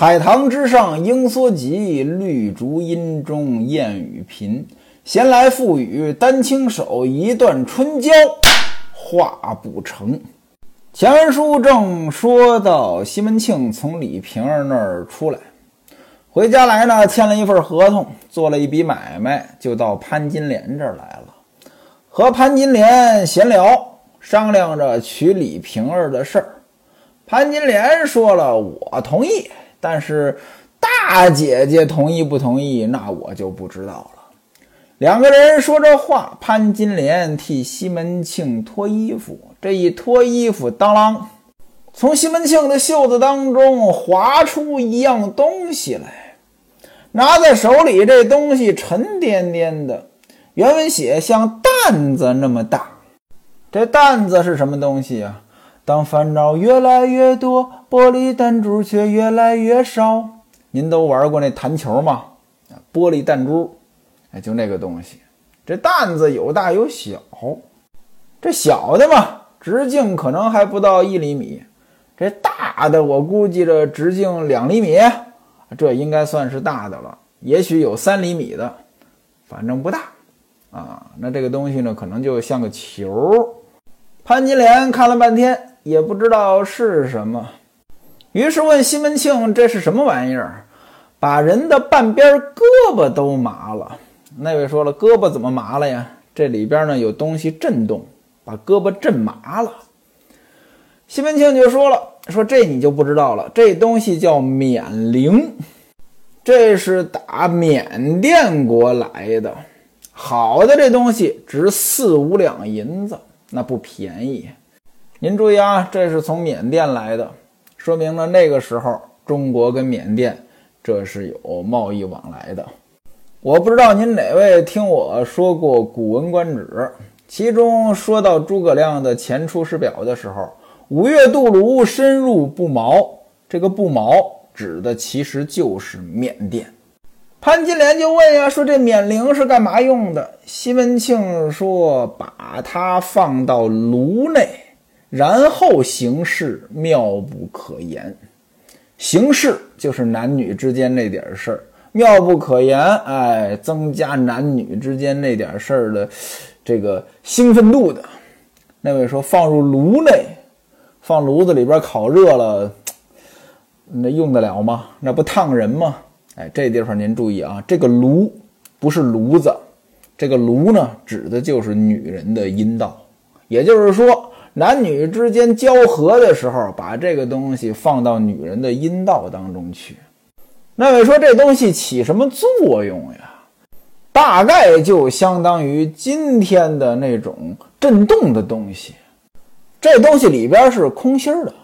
海棠之上莺缩急，绿竹阴中燕语频。闲来复与丹青手，一段春娇画不成。前文书正说到西门庆从李瓶儿那儿出来，回家来呢，签了一份合同，做了一笔买卖，就到潘金莲这儿来了，和潘金莲闲聊，商量着娶李瓶儿的事儿。潘金莲说了：“我同意，但是大姐姐同意不同意，那我就不知道了。”两个人说着话，潘金莲替西门庆脱衣服。这一脱衣服，当啷，从西门庆的袖子当中滑出一样东西来，拿在手里，这东西沉甸甸的。原文写像担子那么大。这担子是什么东西啊？当烦恼越来越多，玻璃弹珠却越来越少。您都玩过那弹球吗？玻璃弹珠。哎，就那个东西，这弹子有大有小，这小的嘛，直径可能还不到一厘米，这大的我估计着直径两厘米，这应该算是大的了，也许有三厘米的，反正不大啊。那这个东西呢，可能就像个球。潘金莲看了半天也不知道是什么，于是问西门庆：“这是什么玩意儿？把人的半边胳膊都麻了。”那位说了，胳膊怎么麻了呀？这里边呢有东西震动，把胳膊震麻了。西门庆就说了，说这你就不知道了，这东西叫缅铃，这是打缅甸国来的，好的这东西值四五两银子，那不便宜。您注意啊，这是从缅甸来的，说明了那个时候中国跟缅甸这是有贸易往来的。我不知道您哪位听我说过《古文观止》，其中说到诸葛亮的前出师表的时候，“五岳渡泸，深入不毛”，这个“不毛”指的其实就是缅甸。潘金莲就问呀，说这缅铃是干嘛用的？西门庆说，把它放到炉内，然后行事妙不可言。行事就是男女之间那点事儿。妙不可言，哎，增加男女之间那点事儿的这个兴奋度的。那位说放入炉内，放炉子里边烤热了，那用得了吗？那不烫人吗？哎，这地方您注意啊，这个炉不是炉子，这个炉呢，指的就是女人的阴道。也就是说，男女之间交合的时候，把这个东西放到女人的阴道当中去。那位说这东西起什么作用呀？大概就相当于今天的那种震动的东西。这东西里边是空心的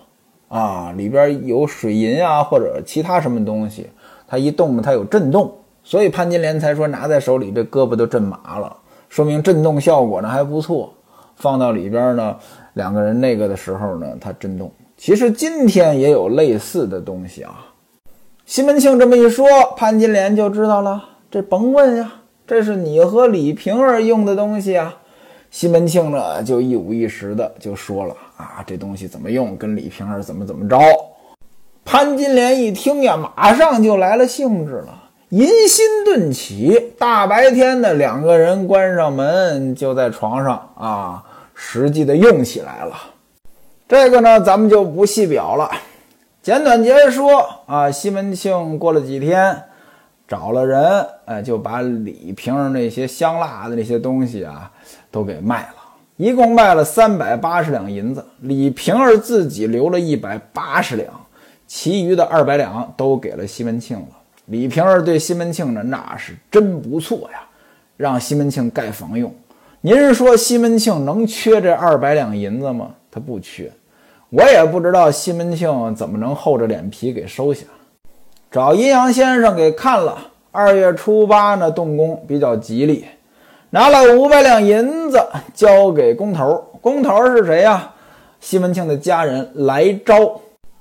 啊，里边有水银啊或者其他什么东西，它一动它有震动，所以潘金莲才说拿在手里这胳膊都震麻了，说明震动效果呢还不错。放到里边呢，两个人那个的时候呢，它震动。其实今天也有类似的东西啊。西门庆这么一说，潘金莲就知道了。这甭问呀，这是你和李瓶儿用的东西啊。西门庆呢，就一五一十的就说了啊，这东西怎么用，跟李瓶儿怎么怎么着。潘金莲一听呀，马上就来了兴致了，淫心顿起。大白天的，两个人关上门，就在床上啊，实际的用起来了。这个呢，咱们就不细表了。简短截说啊，西门庆过了几天，找了人，哎，就把李瓶儿那些香辣的那些东西啊，都给卖了，一共卖了三百八十两银子。李瓶儿自己留了一百八十两，其余的二百两都给了西门庆了。李瓶儿对西门庆呢，那是真不错呀，让西门庆盖房用。您说西门庆能缺这二百两银子吗？他不缺。我也不知道西门庆怎么能厚着脸皮给收下，找阴阳先生给看了。二月初八呢，动工比较吉利，拿了五百两银子交给工头。工头是谁呀？西门庆的家人来招，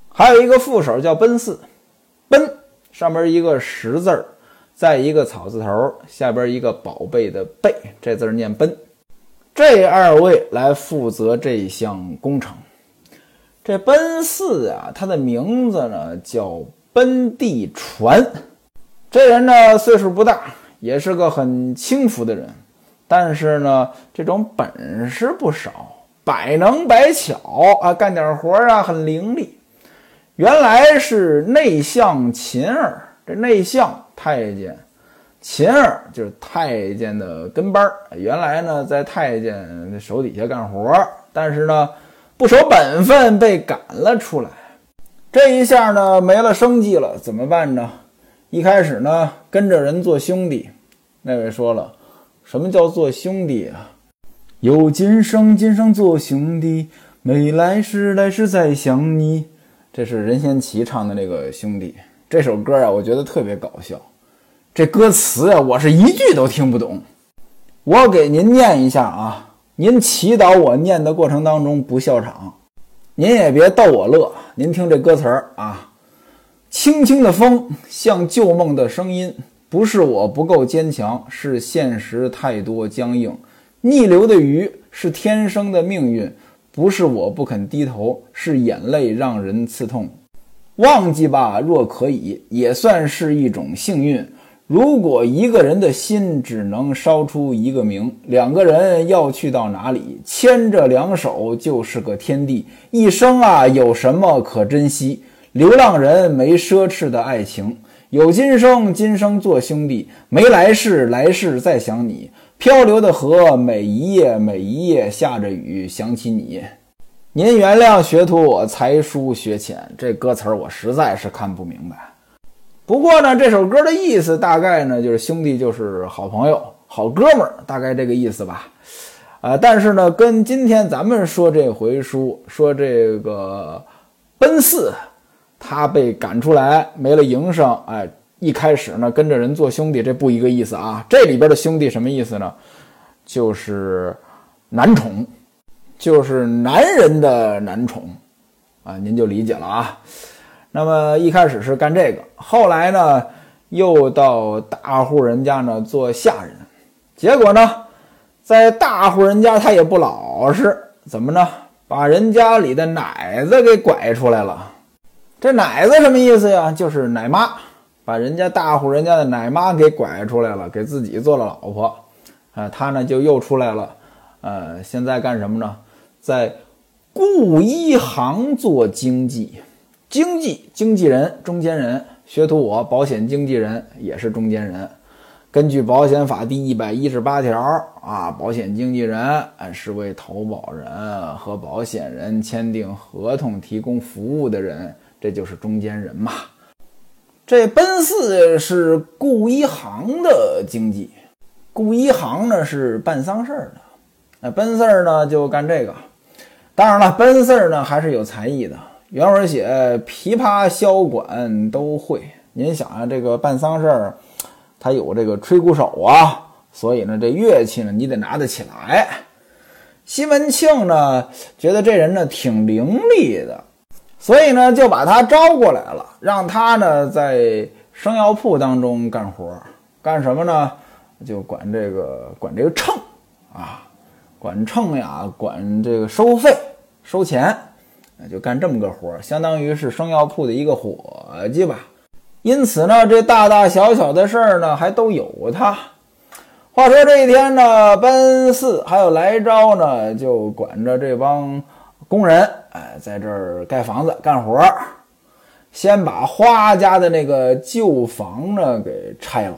还有一个副手叫奔四。奔上边一个十字儿，再一个草字头，下边一个宝贝的贝，这字念奔。这二位来负责这项工程。这奔四啊，他的名字呢叫奔地传。这人呢，岁数不大，也是个很轻浮的人，但是呢，这种本事不少，百能百巧啊，干点活啊很伶俐。原来是内相秦儿，这内相太监。秦二就是太监的跟班儿，原来呢在太监手底下干活，但是呢不守本分被赶了出来，这一下呢没了生计了，怎么办呢？一开始呢跟着人做兄弟，那位说了，什么叫做兄弟啊？有今生今生做兄弟，没来世来世再想你。这是任贤齐唱的那个兄弟，这首歌啊，我觉得特别搞笑。这歌词呀，我是一句都听不懂。我给您念一下啊，您祈祷我念的过程当中不笑场，您也别逗我乐。您听这歌词儿啊，轻轻的风像旧梦的声音，不是我不够坚强，是现实太多僵硬。逆流的鱼是天生的命运，不是我不肯低头，是眼泪让人刺痛。忘记吧，若可以，也算是一种幸运。如果一个人的心只能烧出一个名，两个人要去到哪里？牵着两手就是个天地。一生啊，有什么可珍惜？流浪人没奢侈的爱情，有今生，今生做兄弟；没来世，来世再想你。漂流的河，每一夜，每一夜下着雨，想起你。您原谅学徒，我才疏学浅，这歌词儿我实在是看不明白。不过呢，这首歌的意思大概呢就是兄弟就是好朋友、好哥们儿，大概这个意思吧。啊，但是呢，跟今天咱们说这回书说这个奔四，他被赶出来没了营生，哎，一开始呢跟着人做兄弟，这不一个意思啊。这里边的兄弟什么意思呢？就是男宠，就是男人的男宠啊，您就理解了啊。那么一开始是干这个，后来呢，又到大户人家呢做下人，结果呢，在大户人家他也不老实，怎么呢？把人家里的奶子给拐出来了。这奶子什么意思呀？就是奶妈，把人家大户人家的奶妈给拐出来了，给自己做了老婆。啊，他呢就又出来了，呃，现在干什么呢？在雇衣行做经济。经纪经纪人中间人，学徒我保险经纪人也是中间人。根据保险法第一百一十八条啊，保险经纪人是为投保人和保险人签订合同提供服务的人，这就是中间人嘛。这奔四是顾一行的经纪，顾一行呢是办丧事儿的，那奔四呢就干这个。当然了，奔四呢还是有才艺的。原文写琵琶、箫管都会。您想啊，这个办丧事儿，他有这个吹鼓手啊，所以呢，这乐器呢，你得拿得起来。西门庆呢，觉得这人呢挺伶俐的，所以呢，就把他招过来了，让他呢在生药铺当中干活儿。干什么呢？就管这个管这个秤啊，管秤呀，管这个收费、收钱。那就干这么个活，相当于是生药铺的一个伙计吧。因此呢，这大大小小的事儿呢，还都有他。话说这一天呢，奔四还有来招呢，就管着这帮工人，哎，在这儿盖房子干活儿。先把花家的那个旧房呢给拆了，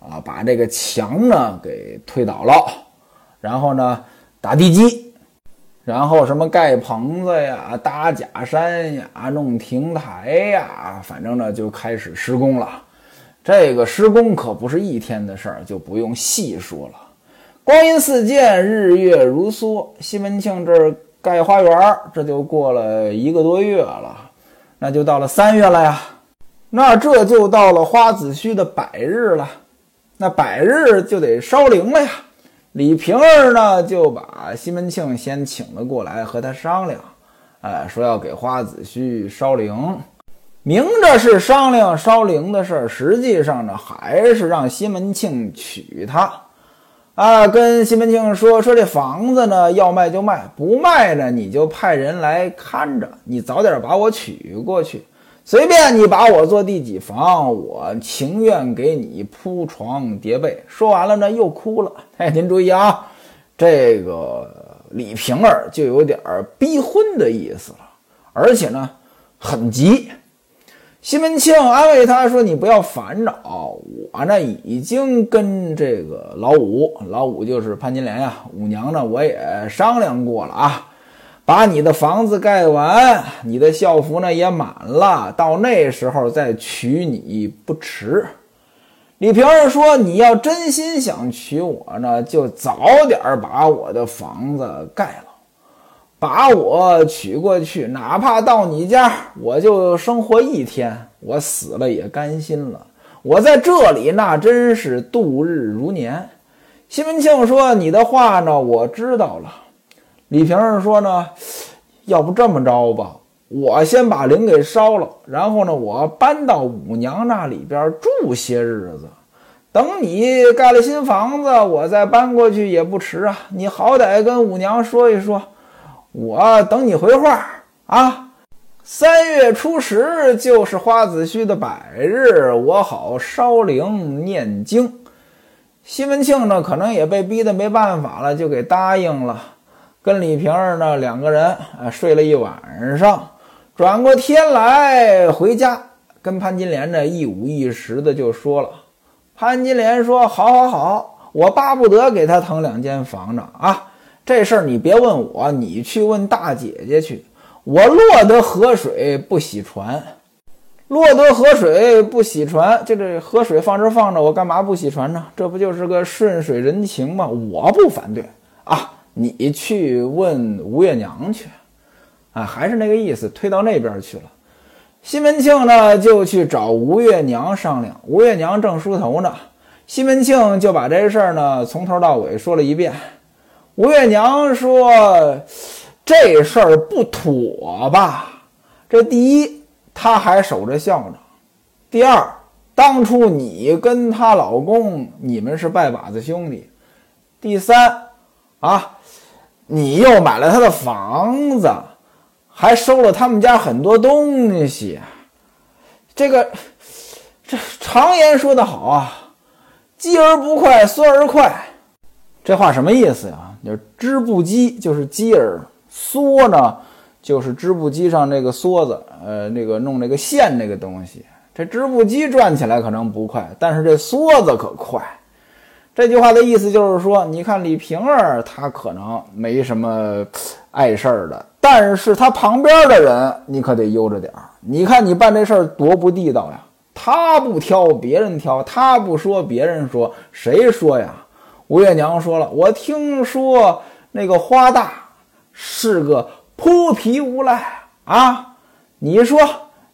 啊，把这个墙呢给推倒了，然后呢打地基。然后什么盖棚子呀、搭假山呀、弄亭台呀，反正呢就开始施工了。这个施工可不是一天的事儿，就不用细说了。光阴似箭，日月如梭。西门庆这儿盖花园，这就过了一个多月了，那就到了三月了呀。那这就到了花子虚的百日了，那百日就得烧灵了呀。李瓶儿呢，就把西门庆先请了过来，和他商量，哎，说要给花子虚烧灵，明着是商量烧灵的事儿，实际上呢，还是让西门庆娶她，啊，跟西门庆说说这房子呢，要卖就卖，不卖呢，你就派人来看着，你早点把我娶过去。随便你把我做第几房，我情愿给你铺床叠被。说完了呢，又哭了。哎，您注意啊，这个李瓶儿就有点逼婚的意思了，而且呢，很急。西门庆安慰他说：“你不要烦恼，我呢已经跟这个老五，老五就是潘金莲呀，五娘呢我也商量过了啊。”把你的房子盖完，你的校服呢也满了，到那时候再娶你不迟。李瓶儿说：“你要真心想娶我呢，就早点把我的房子盖了，把我娶过去，哪怕到你家，我就生活一天，我死了也甘心了。我在这里那真是度日如年。”西门庆说：“你的话呢，我知道了。”李瓶儿说呢，要不这么着吧，我先把灵给烧了，然后呢，我搬到五娘那里边住些日子，等你盖了新房子，我再搬过去也不迟啊。你好歹跟五娘说一说，我等你回话啊。三月初十就是花子虚的百日，我好烧灵念经。西门庆呢，可能也被逼得没办法了，就给答应了。跟李瓶儿呢两个人啊睡了一晚上，转过天来回家，跟潘金莲呢一五一十的就说了。潘金莲说：“好，好，好，我巴不得给他腾两间房呢啊！这事儿你别问我，你去问大姐姐去。我落得河水不洗船，落得河水不洗船，就这河水放这放着，我干嘛不洗船呢？这不就是个顺水人情吗？我不反对啊。”你去问吴月娘去，啊，还是那个意思，推到那边去了。西门庆呢，就去找吴月娘商量。吴月娘正梳头呢，西门庆就把这事儿呢从头到尾说了一遍。吴月娘说：“这事儿不妥吧？这第一，她还守着孝呢；第二，当初你跟她老公，你们是拜把子兄弟；第三，啊。”你又买了他的房子，还收了他们家很多东西，这个这常言说得好啊，“积而不快，缩而快”，这话什么意思呀？就是织布机就是机儿，梭呢就是织布机上那个梭子，呃，那个弄那个线那个东西。这织布机转起来可能不快，但是这梭子可快。这句话的意思就是说，你看李瓶儿，她可能没什么碍事儿的，但是她旁边的人，你可得悠着点儿。你看你办这事儿多不地道呀！他不挑，别人挑；他不说，别人说。谁说呀？吴月娘说了，我听说那个花大是个泼皮无赖啊！你说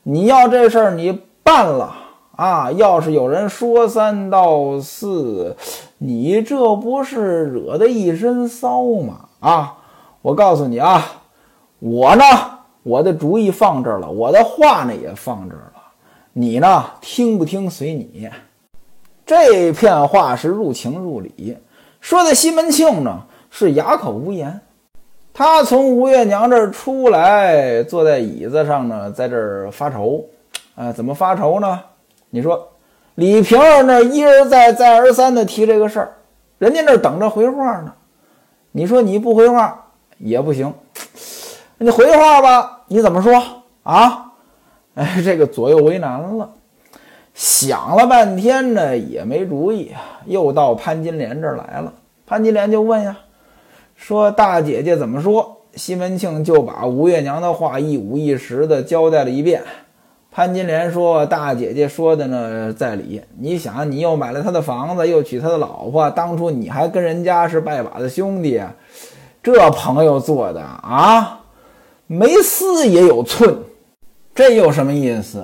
你要这事儿你办了啊？要是有人说三道四。你这不是惹得一身骚吗？啊！我告诉你啊，我呢，我的主意放这儿了，我的话呢也放这儿了。你呢，听不听随你。这片话是入情入理，说的西门庆呢是哑口无言。他从吴月娘这儿出来，坐在椅子上呢，在这儿发愁。啊，怎么发愁呢？你说。李瓶儿那一而再、再而三的提这个事儿，人家那等着回话呢。你说你不回话也不行，你回话吧，你怎么说啊？哎，这个左右为难了。想了半天呢，也没主意啊。又到潘金莲这儿来了，潘金莲就问呀，说大姐姐怎么说？西门庆就把吴月娘的话一五一十的交代了一遍。潘金莲说：“大姐姐说的呢，在理。你想，你又买了他的房子，又娶他的老婆，当初你还跟人家是拜把子兄弟，这朋友做的啊，没丝也有寸。这有什么意思？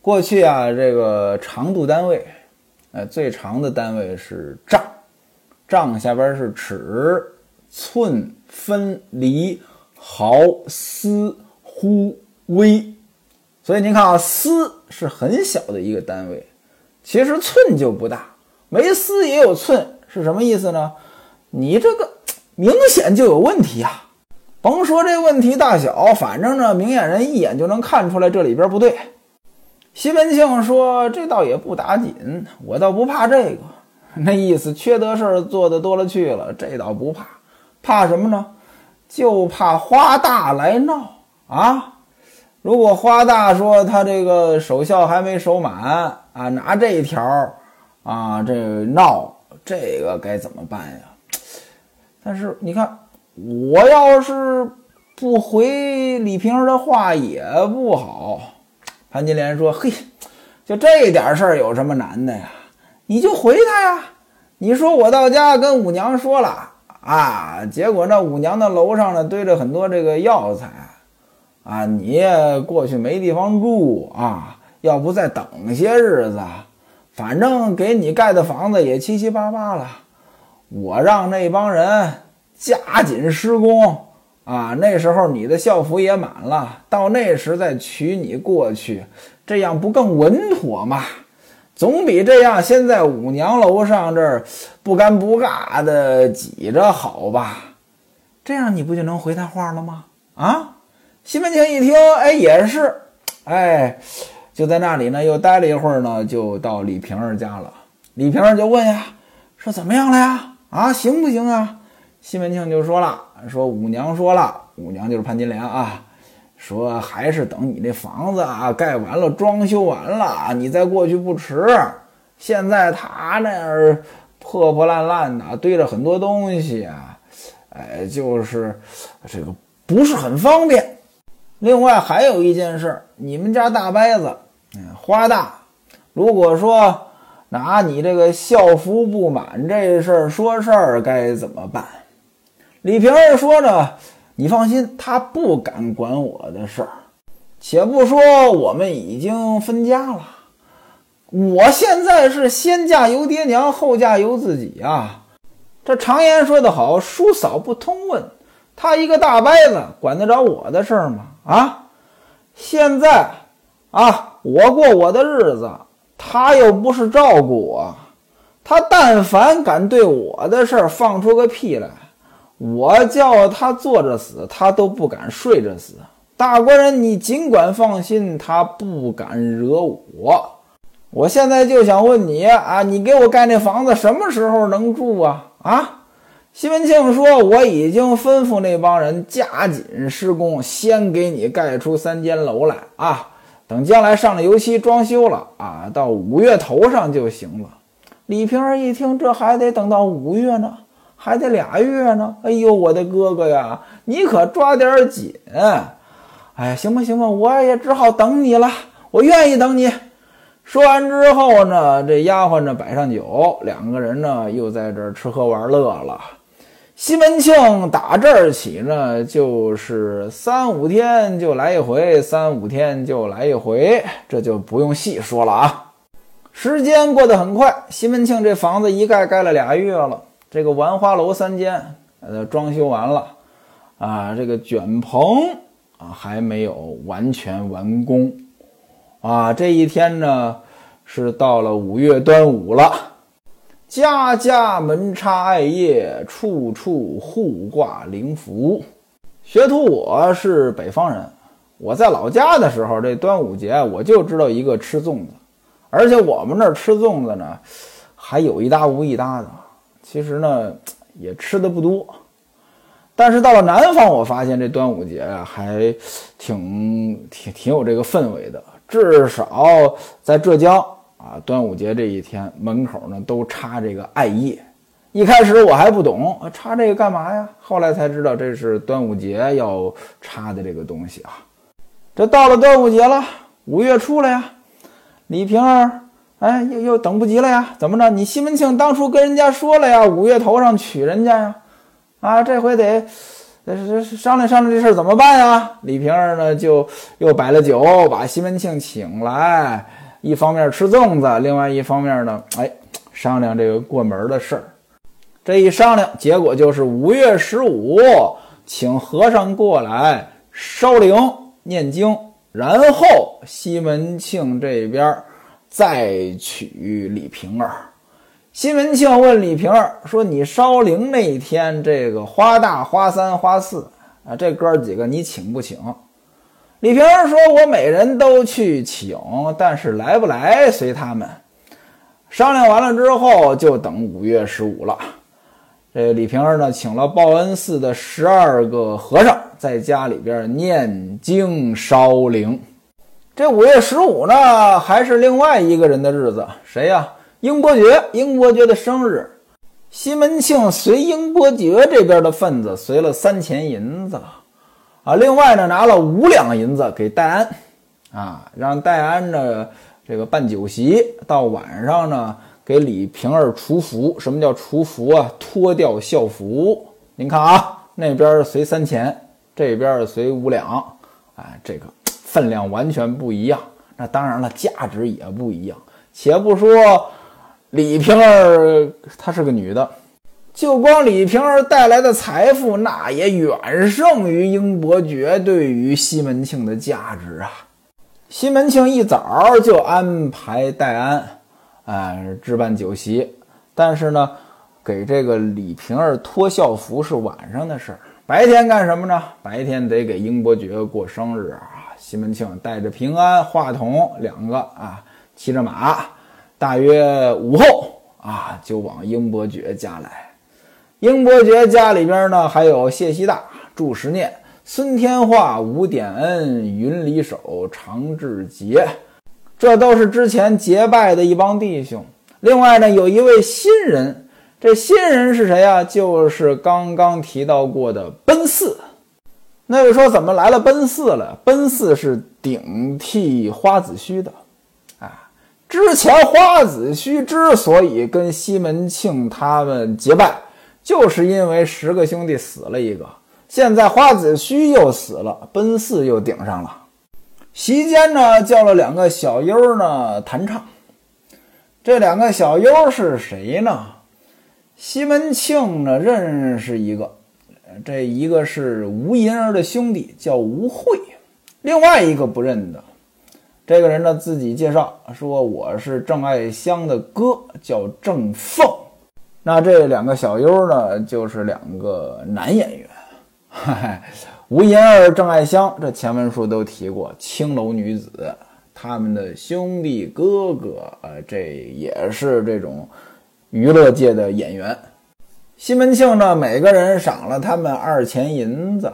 过去啊，这个长度单位，呃，最长的单位是丈，丈下边是尺，寸、分、厘、毫、丝、忽、微。”所以您看啊，丝是很小的一个单位，其实寸就不大，没丝也有寸，是什么意思呢？你这个明显就有问题呀！甭说这问题大小，反正呢，明眼人一眼就能看出来这里边不对西门庆说：“这倒也不打紧，我倒不怕这个。那意思，缺德事儿做的多了去了，这倒不怕。怕什么呢？就怕花大来闹啊！如果花大说他这个守孝还没守满啊，拿这一条啊，这闹这个该怎么办呀？但是你看，我要是不回李瓶儿的话也不好。”潘金莲说：“嘿，就这点事儿有什么难的呀？你就回他呀！你说我到家跟五娘说了啊，结果那五娘的楼上呢堆着很多这个药材啊，你过去没地方住啊，要不再等些日子，反正给你盖的房子也七七八八了，我让那帮人加紧施工。”啊，那时候你的校服也满了，到那时再娶你过去，这样不更稳妥吗？总比这样先在五娘楼上这儿不干不尬的挤着好吧？这样你不就能回他话了吗？啊！西门庆一听，哎，也是，哎，就在那里呢，又待了一会儿呢，就到李瓶儿家了。李瓶儿就问呀，说怎么样了呀？啊，行不行啊？西门庆就说了。说五娘说了，五娘就是潘金莲啊，说还是等你那房子啊盖完了、装修完了，你再过去不迟。现在他那儿破破烂烂的，堆着很多东西啊，哎，就是这个不是很方便。另外还有一件事，你们家大伯子，嗯，花大，如果说拿你这个校服不满这事儿说事儿，该怎么办？李瓶儿说着：“你放心，他不敢管我的事儿。且不说我们已经分家了，我现在是先嫁由爹娘，后嫁由自己啊。这常言说得好，叔嫂不通问。他一个大伯子，管得着我的事儿吗？啊！现在啊，我过我的日子，他又不是照顾我，他但凡敢对我的事儿放出个屁来。”我叫他坐着死，他都不敢睡着死。大官人，你尽管放心，他不敢惹我。我现在就想问你啊，你给我盖那房子什么时候能住啊？啊！西门庆说：“我已经吩咐那帮人加紧施工，先给你盖出三间楼来啊。等将来上了油漆装修了啊，到五月头上就行了。”李瓶儿一听，这还得等到五月呢。还得俩月呢，哎呦，我的哥哥呀，你可抓点紧！哎，行吧，行吧，我也只好等你了，我愿意等你。说完之后呢，这丫鬟呢摆上酒，两个人呢又在这儿吃喝玩乐了。西门庆打这儿起呢，就是三五天就来一回，三五天就来一回，这就不用细说了啊。时间过得很快，西门庆这房子一盖盖了俩月了。这个玩花楼三间，呃，装修完了，啊，这个卷棚啊还没有完全完工，啊，这一天呢是到了五月端午了，家家门插艾叶，处处互挂灵符。学徒我是北方人，我在老家的时候，这端午节我就知道一个吃粽子，而且我们那儿吃粽子呢，还有一搭无一搭的。其实呢，也吃的不多，但是到了南方，我发现这端午节啊，还挺挺挺有这个氛围的。至少在浙江啊，端午节这一天门口呢都插这个艾叶。一开始我还不懂，插这个干嘛呀？后来才知道这是端午节要插的这个东西啊。这到了端午节了，五月初了呀，李瓶儿。哎，又又等不及了呀？怎么着？你西门庆当初跟人家说了呀，五月头上娶人家呀？啊，这回得，呃，商量商量这事儿怎么办呀？李瓶儿呢，就又摆了酒，把西门庆请来，一方面吃粽子，另外一方面呢，哎，商量这个过门的事儿。这一商量，结果就是五月十五，请和尚过来烧灵念经，然后西门庆这边。再娶李瓶儿，西门庆问李瓶儿说：“你烧灵那天，这个花大、花三、花四啊，这哥几个你请不请？”李瓶儿说：“我每人都去请，但是来不来随他们。”商量完了之后，就等五月十五了。这李瓶儿呢，请了报恩寺的十二个和尚，在家里边念经烧灵。这五月十五呢，还是另外一个人的日子，谁呀？英伯爵，英伯爵的生日。西门庆随英伯爵这边的份子随了三钱银子。啊，另外呢，拿了五两银子给戴安，啊，让戴安呢这个办酒席，到晚上呢给李瓶儿除服。什么叫除服啊？脱掉校服。您看啊，那边随三钱，这边随五两，哎，这个分量完全不一样。那当然了，价值也不一样。且不说李瓶儿她是个女的。就光李瓶儿带来的财富，那也远胜于英伯爵对于西门庆的价值啊！西门庆一早就安排戴安，哎，置办酒席。但是呢，给这个李瓶儿脱校服是晚上的事儿，白天干什么呢？白天得给英伯爵过生日啊！西门庆带着平安、话筒两个啊，骑着马，大约午后啊，就往英伯爵家来。英伯爵家里边呢，还有谢希大、祝时念、孙天化、吴典恩、云里守、常志杰，这都是之前结拜的一帮弟兄。另外呢，有一位新人，这新人是谁呀？就是刚刚提到过的奔四。那位说怎么来了奔四了？奔四是顶替花子虚的。啊，之前花子虚之所以跟西门庆他们结拜。就是因为十个兄弟死了一个，现在花子虚又死了，奔四又顶上了。席间呢，叫了两个小优呢弹唱。这两个小优是谁呢？西门庆呢认识一个，这一个是吴银儿的兄弟，叫吴慧；另外一个不认得。这个人呢自己介绍说：“我是郑爱香的哥，叫郑凤。”那这两个小优呢，就是两个男演员，吴银儿、郑爱香，这前文书都提过，青楼女子，他们的兄弟哥哥，呃，这也是这种娱乐界的演员。西门庆呢，每个人赏了他们二钱银子。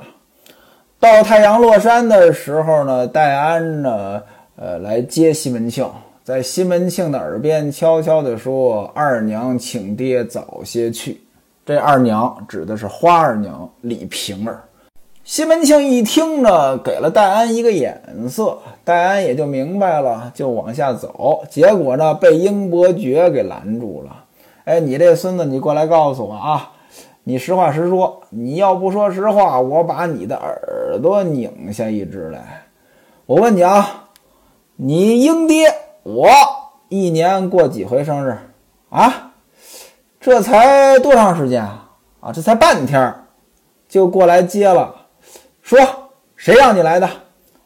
到太阳落山的时候呢，戴安呢，呃，来接西门庆。在西门庆的耳边悄悄地说：“二娘，请爹早些去。”这二娘指的是花二娘李瓶儿。西门庆一听呢，给了戴安一个眼色，戴安也就明白了，就往下走。结果呢，被英伯爵给拦住了。哎，你这孙子，你过来告诉我啊！你实话实说，你要不说实话，我把你的耳朵拧下一只来。我问你啊，你英爹？我一年过几回生日啊？这才多长时间啊？啊，这才半天就过来接了。说谁让你来的？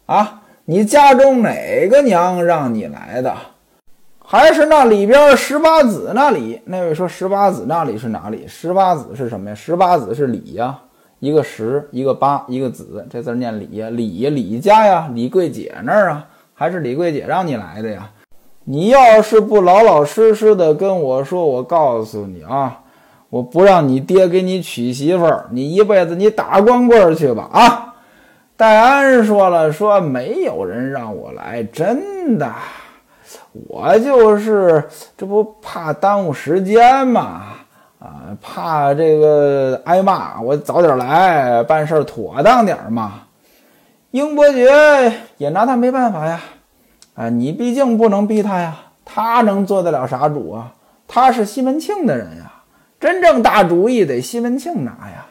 啊，你家中哪个娘让你来的？还是那里边十八子那里？那位说十八子那里是哪里？十八子是什么呀？十八子是李呀，一个十，一个八，一个子，这字念李呀，李呀，李家呀，李桂姐那儿啊？还是李桂姐让你来的呀？你要是不老老实实的跟我说，我告诉你啊，我不让你爹给你娶媳妇儿，你一辈子你打光棍去吧啊！戴安说了，说没有人让我来，真的，我就是这不怕耽误时间嘛，啊，怕这个挨骂，我早点来办事妥当点嘛。英伯爵也拿他没办法呀。啊，你毕竟不能逼他呀，他能做得了啥主啊？他是西门庆的人呀，真正大主意得西门庆拿呀。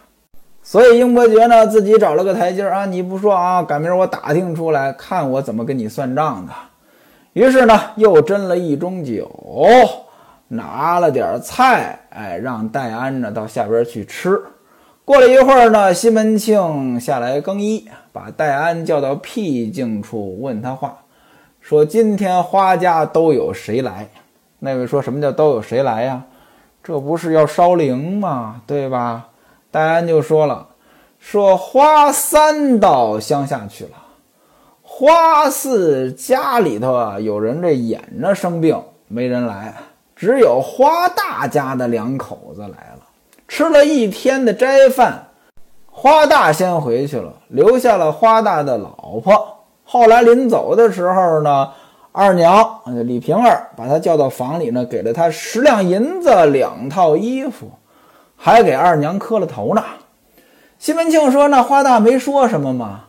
所以英伯爵呢，自己找了个台阶啊，你不说啊，赶明儿我打听出来，看我怎么跟你算账的。于是呢，又斟了一盅酒，拿了点菜，哎，让戴安呢到下边去吃。过了一会儿呢，西门庆下来更衣，把戴安叫到僻静处，问他话。说今天花家都有谁来？那位说什么叫都有谁来呀？这不是要烧灵吗？对吧？戴安就说了，说花三到乡下去了，花四家里头啊，有人这眼着生病，没人来，只有花大家的两口子来了，吃了一天的斋饭。花大先回去了，留下了花大的老婆。后来临走的时候呢，二娘李瓶儿把他叫到房里呢，给了他十两银子、两套衣服，还给二娘磕了头呢。西门庆说：“那花大没说什么吗？”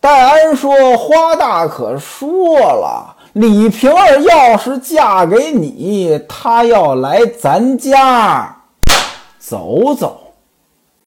戴安说：“花大可说了，李瓶儿要是嫁给你，她要来咱家走走。”